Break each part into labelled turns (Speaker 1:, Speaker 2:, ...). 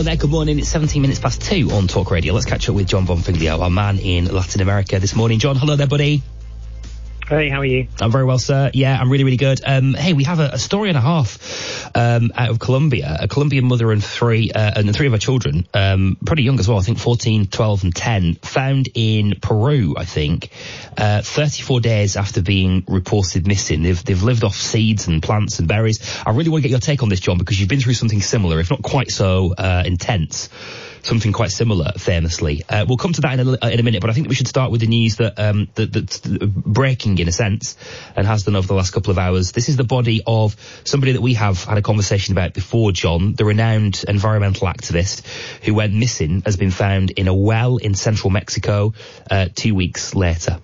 Speaker 1: Hello there, good morning. It's 17 minutes past two on Talk Radio. Let's catch up with Jon Von Bonfiglio, our man in Latin America this morning. Jon, hello there, buddy.
Speaker 2: Hey, how are you?
Speaker 1: I'm very well, sir. Yeah, I'm really, really good. Um, hey, we have a, a story and a half um, out of Colombia. A Colombian mother and three, uh, and three of her children, um, pretty young as well. I think 14, 12, and 10, found in Peru. I think uh, 34 days after being reported missing. They've they've lived off seeds and plants and berries. I really want to get your take on this, Jon, because you've been through something similar, if not quite so uh, intense something quite similar, famously. Uh, we'll come to that in a, in a minute, but I think we should start with the news that, um, that, that's breaking in a sense and has done over the last couple of hours. This is the body of somebody that we have had a conversation about before, Jon, the renowned environmental activist who went missing has been found in a well in central Mexico uh, two weeks later.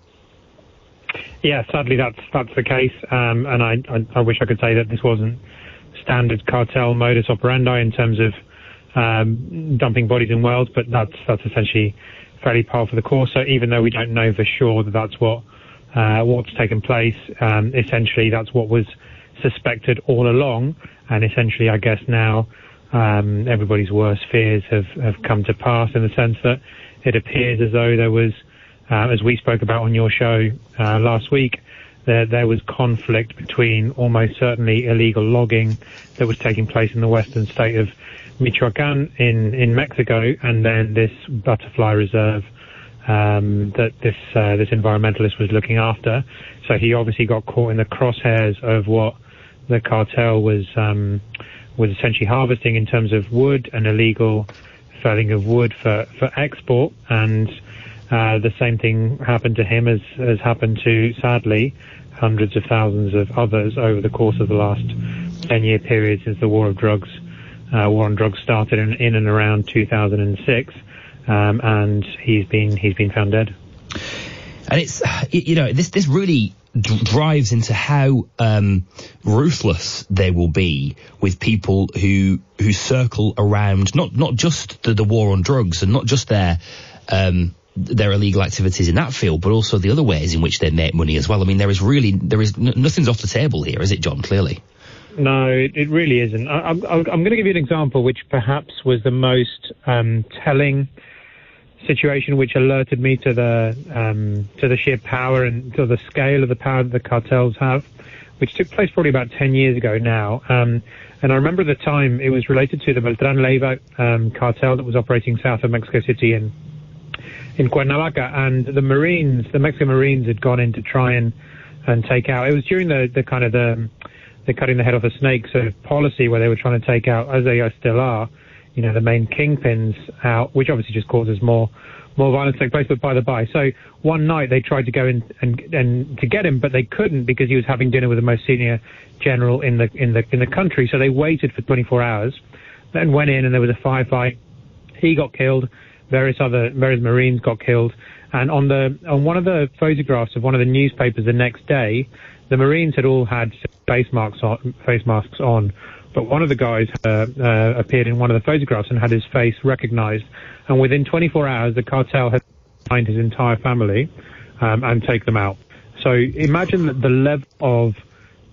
Speaker 2: Yeah, sadly that's that's the case, um, and I, I, I wish I could say that this wasn't standard cartel modus operandi in terms of um, dumping bodies in wells, but that's that's essentially fairly par for the course. So even though we don't know for sure that that's what uh, what's taken place, um, essentially that's what was suspected all along, and essentially I guess now um, everybody's worst fears have have come to pass in the sense that it appears as though there was, uh, as we spoke about on your show uh, last week. There, there was conflict between almost certainly illegal logging that was taking place in the western state of Michoacan in, in Mexico, and then this butterfly reserve um, that this uh, this environmentalist was looking after. So he obviously got caught in the crosshairs of what the cartel was um, was essentially harvesting in terms of wood and illegal felling of wood for, for export. And uh, the same thing happened to him as has happened to sadly hundreds of thousands of others over the course of the last 10 year period since the war of drugs uh, war on drugs started in, in and around 2006, um, and he's been he's been found dead.
Speaker 1: And it's you know this this really drives into how um, ruthless they will be with people who who circle around not not just the, the war on drugs and not just their um, their illegal activities in that field, but also the other ways in which they make money as well. I mean, there is really there is n- nothing's off the table here, is it, Jon? Clearly.
Speaker 2: No, it, it really isn't. I, am going to give you an example which perhaps was the most um, telling situation, which alerted me to the um, to the sheer power and to the scale of the power that the cartels have, which took place probably about 10 years ago now. Um, and I remember at the time it was related to the Beltran Leiva um, cartel that was operating south of Mexico City in in Cuernavaca, and the Marines, the Mexican Marines, had gone in to try and and take out. It was during the the kind of the the cutting the head off a snake sort of policy where they were trying to take out, as they still are, you know, the main kingpins out, which obviously just causes more more violence take place. But by the by, so one night they tried to go in and and to get him, but they couldn't because he was having dinner with the most senior general in the in the in the country. So they waited for 24 hours, then went in and there was a firefight. He got killed. Various other various Marines got killed. And on the on one of the photographs of one of the newspapers the next day, the Marines had all had face masks on, face masks on, but one of the guys uh, uh, appeared in one of the photographs and had his face recognized. And within 24 hours, the cartel had find his entire family um, and take them out. So imagine the level of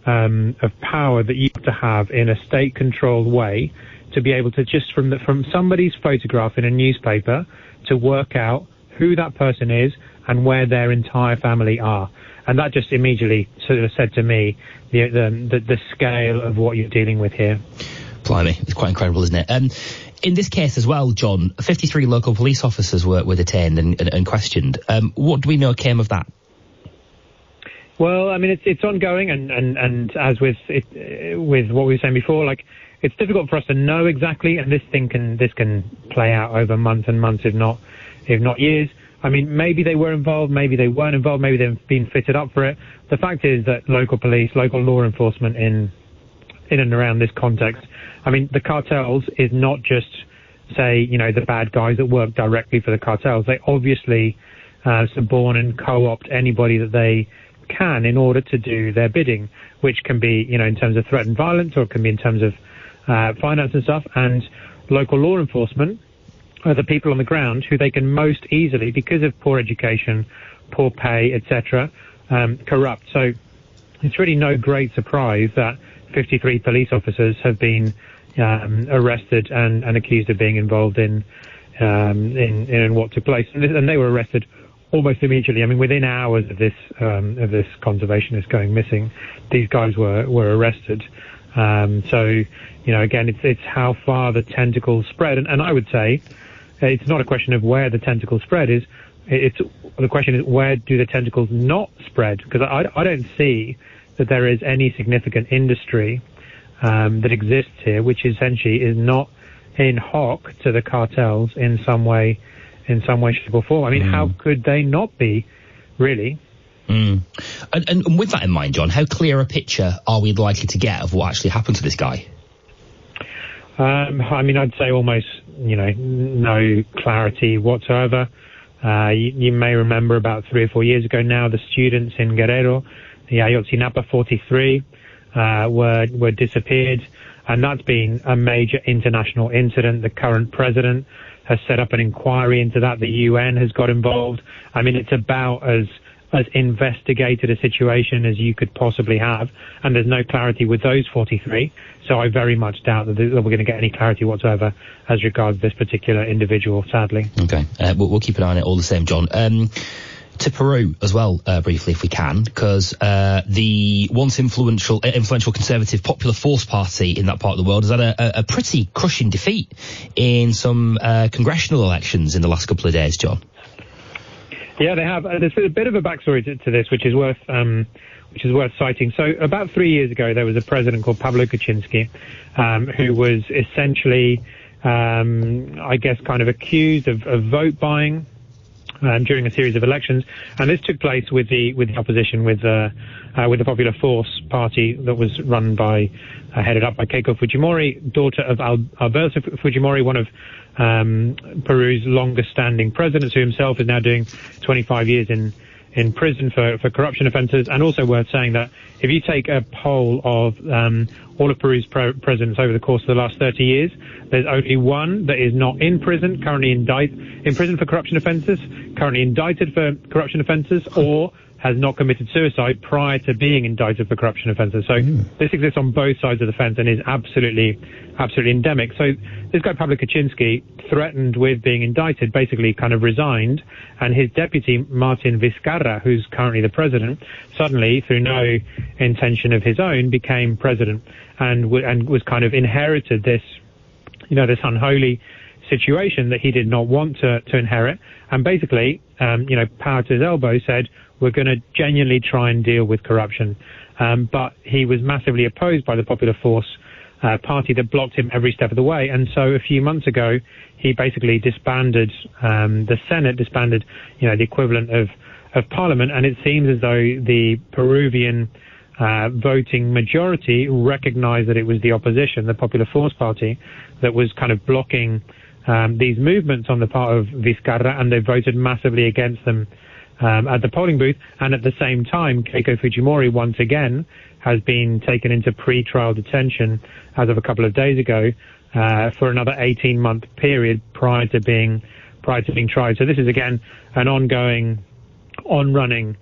Speaker 2: um, of power that you have to have in a state-controlled way to be able to just from the, from somebody's photograph in a newspaper to work out who that person is and where their entire family are and that just immediately sort of said to me the the, the scale of what you're dealing with here.
Speaker 1: Blimey, it's quite incredible, isn't it? Um, in this case as well, Jon, 53 local police officers were, were detained and, and, and questioned. Um, what do we know came of that?
Speaker 2: Well, I mean, it's it's ongoing, and and and as with it, uh, with what we were saying before, like it's difficult for us to know exactly, and this thing can this can play out over months and months, if not if not years. I mean, maybe they were involved, maybe they weren't involved, maybe they've been fitted up for it. The fact is that local police, local law enforcement in in and around this context, I mean, the cartels is not just say, you know, the bad guys that work directly for the cartels. They obviously uh, suborn and co-opt anybody that they can in order to do their bidding, which can be, you know, in terms of threat and violence, or it can be in terms of uh, finance and stuff. And local law enforcement are the people on the ground who they can most easily, because of poor education, poor pay, etc., um, corrupt. So it's really no great surprise that 53 police officers have been um, arrested and, and accused of being involved in, um, in, in what took place, and, and, they were arrested almost immediately. I mean, within hours of this um, of this conservationist going missing, these guys were were arrested. Um, so, you know, again, it's it's how far the tentacles spread, and, and I would say it's not a question of where the tentacles spread is. It's the question is where do the tentacles not spread? Because I, I don't see that there is any significant industry um, that exists here, which essentially is not in hock to the cartels in some way, in some way, shape, or form. I mean, mm. how could they not be, really?
Speaker 1: Mm. And, and, with that in mind, Jon, how clear a picture are we likely to get of what actually happened to this guy?
Speaker 2: Um, I mean, I'd say almost, you know, no clarity whatsoever. Uh, you, you, may remember about three or four years ago now, the students in Guerrero, the Ayotzinapa 43, uh, were were disappeared, and that's been a major international incident. The current president has set up an inquiry into that. The UN has got involved. I mean, it's about as as investigated a situation as you could possibly have, and there's no clarity with those 43. So I very much doubt that, we're going to get any clarity whatsoever as regards this particular individual. Sadly.
Speaker 1: Okay, uh, we'll, we'll, keep an eye on it all the same, Jon. Um, to Peru as well, uh, briefly, if we can, because uh, the once influential uh, influential conservative Popular Force Party in that part of the world has had a, a pretty crushing defeat in some uh, congressional elections in the last couple of days, Jon.
Speaker 2: Yeah, they have. Uh, there's a bit of a backstory to, to this, which is worth um, which is worth citing. So, about three years ago, there was a president called Pablo Kuczynski, um, who was essentially, um, I guess, kind of accused of, of vote buying um, during a series of elections, and this took place with the with the opposition, with uh, uh, with the Popular Force Party that was run by, uh, headed up by Keiko Fujimori, daughter of Al- Alberto Fujimori, one of um, Peru's longest-standing president, who himself is now doing 25 years in in prison for, for corruption offences, and also worth saying that if you take a poll of um, all of Peru's presidents over the course of the last 30 years, there's only one that is not in prison, currently indict in prison for corruption offences, currently indicted for corruption offences, or has not committed suicide prior to being indicted for corruption offences. So mm. this exists on both sides of the fence and is absolutely, absolutely endemic. So this guy Pablo Kuczynski threatened with being indicted, basically kind of resigned, and his deputy Martin Vizcarra, who's currently the president, suddenly, through no intention of his own, became president and w- and was kind of inherited this, you know, this unholy situation that he did not want to, to inherit. And basically, um, you know, power to his elbow said, we're going to genuinely try and deal with corruption. Um, but he was massively opposed by the Popular Force uh, party that blocked him every step of the way. And so a few months ago, he basically disbanded um, the Senate, disbanded, you know, the equivalent of, of Parliament. And it seems as though the Peruvian uh, voting majority recognized that it was the opposition, the Popular Force Party, that was kind of blocking um, these movements on the part of Vizcarra, and they voted massively against them um, at the polling booth. And at the same time, Keiko Fujimori once again has been taken into pre-trial detention as of a couple of days ago uh, for another 18-month period prior to being prior to being tried. So this is again an ongoing, on-running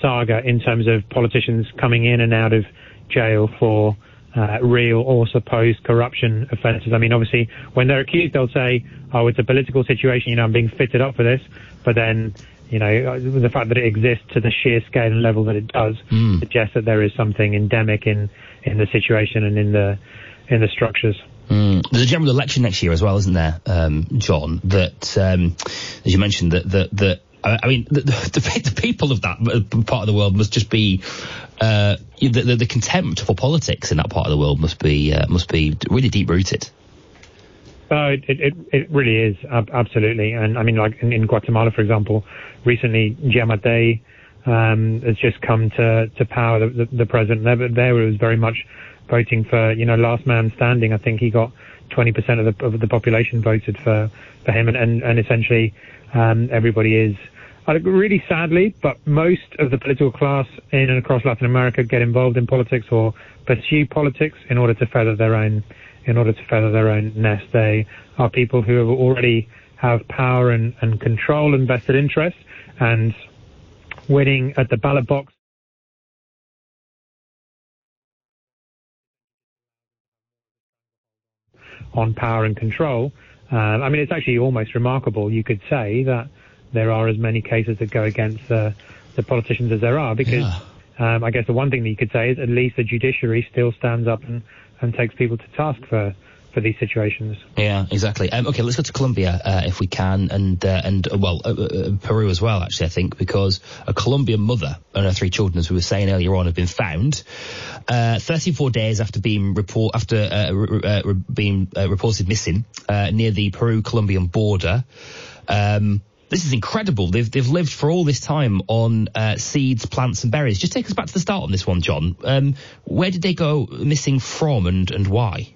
Speaker 2: saga in terms of politicians coming in and out of jail for uh, real or supposed corruption offences. I mean, obviously, when they're accused, they'll say, "Oh, it's a political situation. You know, I'm being fitted up for this." But then you know, the fact that it exists to the sheer scale and level that it does mm. suggests that there is something endemic in, in the situation and in the in the structures.
Speaker 1: Mm. There's a general election next year as well, isn't there, um, John? That, um, as you mentioned, that that that I mean, the, the, the, people of that part of the world must just be uh, the, the, contempt for politics in that part of the world must be uh, must be really deep rooted.
Speaker 2: Uh, it, it, it really is absolutely, and I mean, like in, in Guatemala, for example, recently Giammattei um, has just come to to power the, the, the president there, but there was very much voting for you know last man standing. I think he got 20% of the of the population voted for for him, and and, and essentially um, everybody is. really sadly, but most of the political class in and across Latin America get involved in politics or pursue politics in order to feather their own in order to feather their own nest. They are people who already have power and, and control and vested interest, and winning at the ballot box on power and control. Um, I mean, it's actually almost remarkable. You could say that there are as many cases that go against the, the politicians as there are, because
Speaker 1: Yeah.
Speaker 2: um, I guess the one thing that you could say is at least the judiciary still stands up and, and takes people to task for for these situations.
Speaker 1: Yeah, exactly. Um, okay, let's go to Colombia uh, if we can, and uh, and uh, well, uh, uh, Peru as well. Actually, I think because a Colombian mother and her three children, as we were saying earlier on, have been found uh, 34 days after being report after uh, re- uh, re- being uh, reported missing uh, near the Peru-Colombian border. Um, this is incredible. They've they've lived for all this time on uh, seeds, plants, and berries. Just take us back to the start on this one, Jon. Um, where did they go missing from, and and why?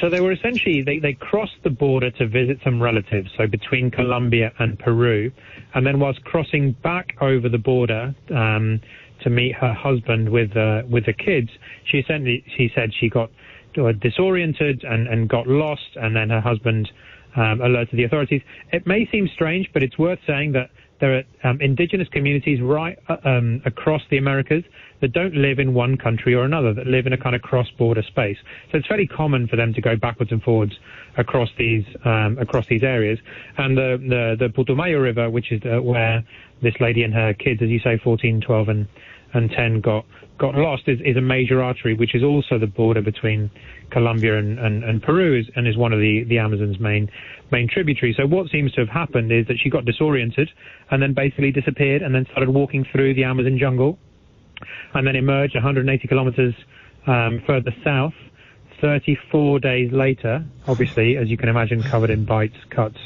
Speaker 2: So they were essentially they, they crossed the border to visit some relatives, so between Colombia and Peru, and then whilst crossing back over the border um, to meet her husband with uh, with the kids, she essentially she said she got uh, disoriented and, and got lost, and then her husband um, alerted the authorities. It may seem strange, but it's worth saying that there are um, indigenous communities right uh, um, across the Americas that don't live in one country or another, that live in a kind of cross-border space. So it's fairly common for them to go backwards and forwards across these um, across these areas. And the the, the Putumayo River, which is uh, where this lady and her kids, as you say, 14, 12, and and 10 got got lost, is, is a major artery, which is also the border between Colombia and, and, and Peru, is, and is one of the, the Amazon's main main tributaries. So what seems to have happened is that she got disoriented and then basically disappeared and then started walking through the Amazon jungle and then emerged 180 kilometers um, further south. 34 days later, obviously, as you can imagine, covered in bites, cuts,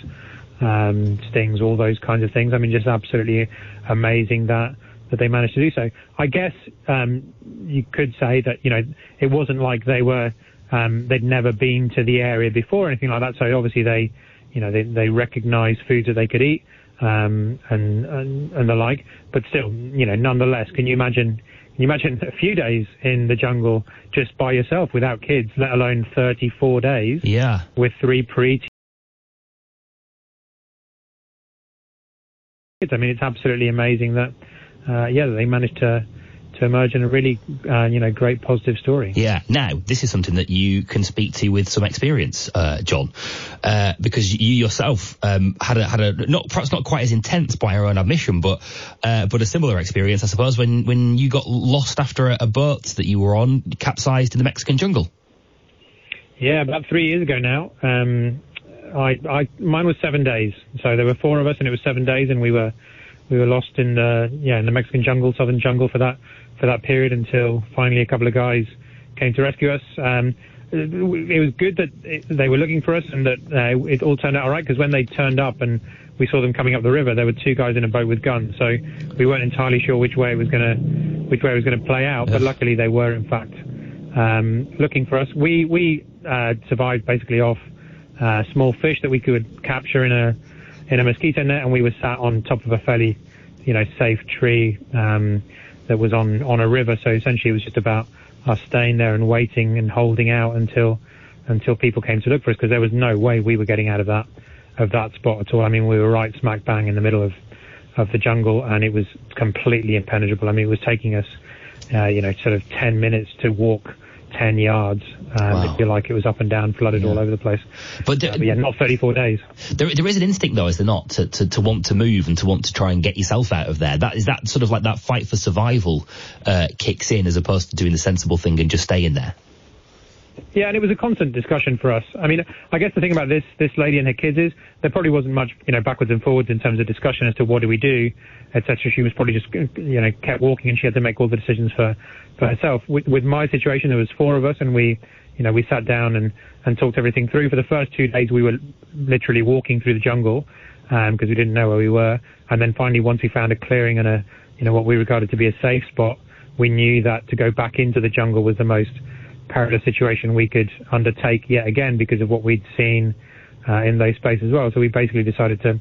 Speaker 2: um, stings, all those kinds of things. I mean, just absolutely amazing that that they managed to do so. I guess um, you could say that you know it wasn't like they were um, they'd never been to the area before or anything like that. So obviously they you know they they recognised foods that they could eat um, and, and and the like. But still, you know, nonetheless, can you imagine? Can you imagine a few days in the jungle just by yourself without kids, let alone 34 days
Speaker 1: Yeah.
Speaker 2: with three pre I mean, it's absolutely amazing that, uh, yeah, they managed to to emerge in a really, uh, you know, great positive story.
Speaker 1: Yeah. Now, this is something that you can speak to with some experience, uh, Jon, uh, because you yourself um, had a had a not perhaps not quite as intense by your own admission, but uh, but a similar experience, I suppose, when when you got lost after a, a boat that you were on capsized in the Mexican jungle.
Speaker 2: Yeah, about three years ago now. Um, I, I, mine was seven days. So there were four of us, and it was seven days, and we were, we were lost in the, yeah, in the Mexican jungle, southern jungle for that, for that period until finally a couple of guys came to rescue us. Um, it was good that it, they were looking for us, and that uh, it all turned out all right. Because when they turned up and we saw them coming up the river, there were two guys in a boat with guns. So we weren't entirely sure which way it was gonna, which way it was gonna play out. But luckily, they were in fact um, looking for us. We we uh, survived basically off uh, small fish that we could capture in a in a mosquito net, and we were sat on top of a fairly you know safe tree um, that was on on a river. So essentially, it was just about us staying there and waiting and holding out until until people came to look for us because there was no way we were getting out of that of that spot at all. I mean, we were right smack bang in the middle of of the jungle, and it was completely impenetrable. I mean, it was taking us, uh, you know, sort of ten minutes to walk ten yards. Um,
Speaker 1: Wow.
Speaker 2: It'd like it was up and down, flooded all over the place.
Speaker 1: But, there,
Speaker 2: Uh, but yeah, not 34 days.
Speaker 1: there, there is an instinct though, is there not, to, to, to want to move and to want to try and get yourself out of there. That is that sort of like that fight for survival uh, kicks in as opposed to doing the sensible thing and just staying there.
Speaker 2: Yeah, and it was a constant discussion for us. I mean, I guess the thing about this this lady and her kids is there probably wasn't much, you know, backwards and forwards in terms of discussion as to what do we do, etc. She was probably just, you know, kept walking and she had to make all the decisions for for herself. With, with my situation, there was four of us, and we, you know, we sat down and and talked everything through. For the first two days, we were literally walking through the jungle um because we didn't know where we were, and then finally, once we found a clearing and a, you know, what we regarded to be a safe spot, we knew that to go back into the jungle was the most perilous situation we could undertake yet again because of what we'd seen uh, in those spaces as well. So we basically decided to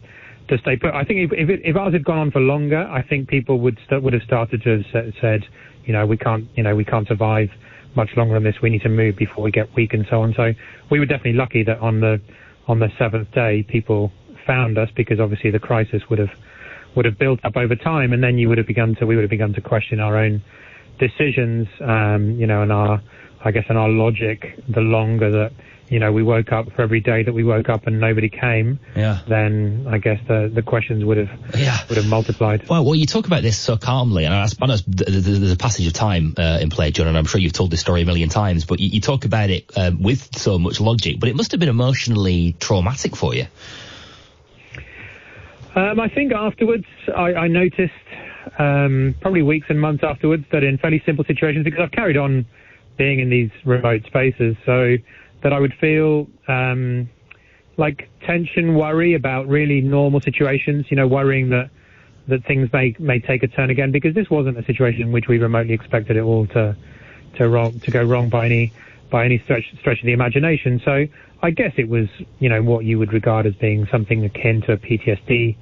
Speaker 2: to stay put. I think if if, it, if ours had gone on for longer, I think people would st- would have started to have said, you know, we can't, you know, we can't survive much longer than this. We need to move before we get weak and so on. So we were definitely lucky that on the on the seventh day, people found us because obviously the crisis would have would have built up over time, and then you would have begun to we would have begun to question our own decisions, um, you know, and our I guess in our logic. The longer that you know, we woke up for every day that we woke up and nobody came,
Speaker 1: Yeah.
Speaker 2: then I guess the the questions would have
Speaker 1: Yeah.
Speaker 2: would have multiplied.
Speaker 1: Well, well, you talk about this so calmly, and I I know th- th- there's a passage of time uh, in play, Jon, and I'm sure you've told this story a million times, but you, you talk about it um, with so much logic, but it must have been emotionally traumatic for you.
Speaker 2: Um, I think afterwards, I, I noticed um, probably weeks and months afterwards that in fairly simple situations, because I've carried on being in these remote spaces, so that I would feel um, like tension, worry about really normal situations. You know, worrying that that things may may take a turn again, because this wasn't a situation in which we remotely expected it all to to wrong to go wrong by any by any stretch stretch of the imagination. So I guess it was you know what you would regard as being something akin to a PTSD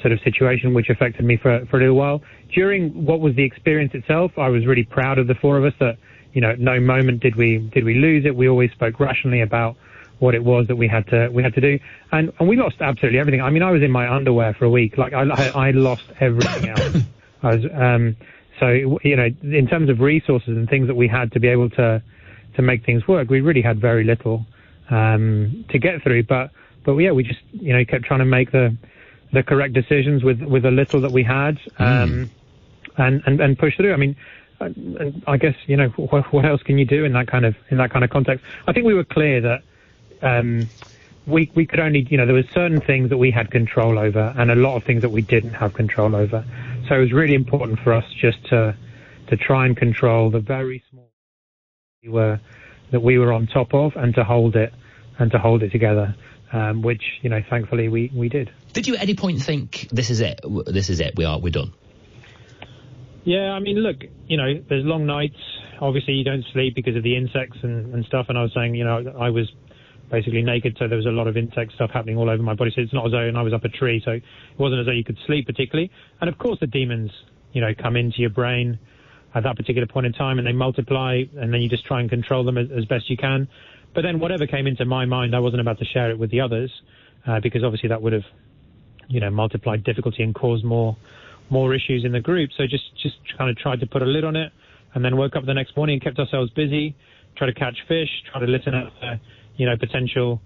Speaker 2: sort of situation, which affected me for for a little while. During what was the experience itself, I was really proud of the four of us that you know at no moment did we did we lose it. We always spoke rationally about what it was that we had to we had to do, and and we lost absolutely everything. I mean, I was in my underwear for a week. Like I I, I lost everything else. I was um so you know in terms of resources and things that we had to be able to to make things work, we really had very little um to get through. But but yeah, we just you know kept trying to make the the correct decisions with with the little that we had um and and and push through. I mean. And I guess you know what, what else can you do in that kind of in that kind of context? I think we were clear that um, we we could only you know there were certain things that we had control over and a lot of things that we didn't have control over. So it was really important for us just to to try and control the very small we were that we were on top of and to hold it and to hold it together, um, which you know thankfully we we did.
Speaker 1: Did you at any point think this is it? This is it. We are. We're done.
Speaker 2: Yeah, I mean, look, you know, there's long nights. Obviously, you don't sleep because of the insects and, and stuff. And I was saying, you know, I was basically naked, so there was a lot of insect stuff happening all over my body. So it's not as though and I was up a tree, so it wasn't as though you could sleep particularly. And of course, the demons, you know, come into your brain at that particular point in time, and they multiply, and then you just try and control them as, as best you can. But then whatever came into my mind, I wasn't about to share it with the others, uh, because obviously that would have, you know, multiplied difficulty and caused more more issues in the group. So just just kind of tried to put a lid on it, and then woke up the next morning and kept ourselves busy, try to catch fish, try to listen out for you know potential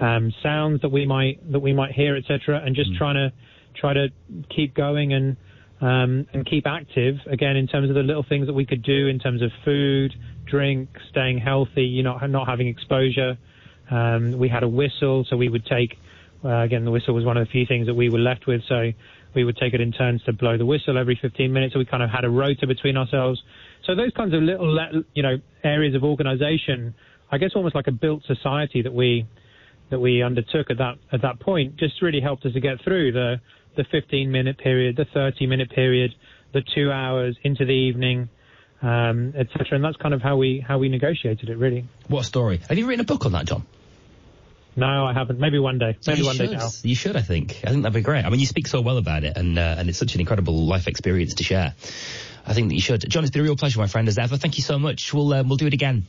Speaker 2: um, sounds that we might that we might hear, etc., and just trying to try to keep going and um, and keep active again in terms of the little things that we could do in terms of food, drink, staying healthy, you know, not having exposure. Um, we had a whistle, so we would take uh, again the whistle was one of the few things that we were left with, so we would take it in turns to blow the whistle every 15 minutes. So we kind of had a rota between ourselves. So those kinds of little, you know, areas of organisation, I guess almost like a built society that we that we undertook at that at that point, just really helped us to get through the the 15 minute period, the 30 minute period, the two hours into the evening, um, etc. And that's kind of how we how we negotiated it, really.
Speaker 1: What a story. Have you written a book on that, Jon?
Speaker 2: No, I haven't. Maybe one day. Maybe
Speaker 1: you
Speaker 2: one
Speaker 1: should.
Speaker 2: day now.
Speaker 1: You should, I think. I think that'd be great. I mean, you speak so well about it, and uh, and it's such an incredible life experience to share. I think that you should. Jon, it's been a real pleasure, my friend, as ever. Thank you so much. We'll um, we'll do it again.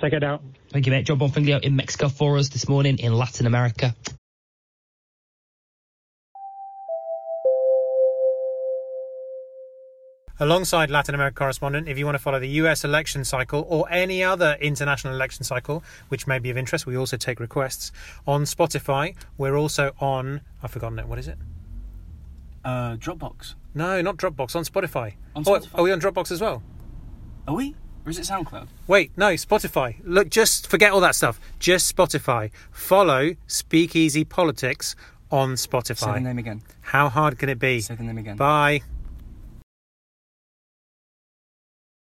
Speaker 2: Take it out.
Speaker 1: Thank you, mate. Jon Bonfiglio in Mexico for us this morning in Latin America.
Speaker 3: Alongside Latin America correspondent, if you want to follow the US election cycle or any other international election cycle, which may be of interest, we also take requests on Spotify. We're also on, I've forgotten it, what is it?
Speaker 4: Uh, Dropbox.
Speaker 3: No, not Dropbox, on Spotify.
Speaker 4: On
Speaker 3: Oh,
Speaker 4: Spotify.
Speaker 3: are we on Dropbox as well?
Speaker 4: Are we? Or is it SoundCloud?
Speaker 3: Wait, no, Spotify. Look, just forget all that stuff. Just Spotify. Follow Speakeasy Politics on Spotify.
Speaker 4: Say the name again.
Speaker 3: How hard can it be?
Speaker 4: Say the name again.
Speaker 3: Bye.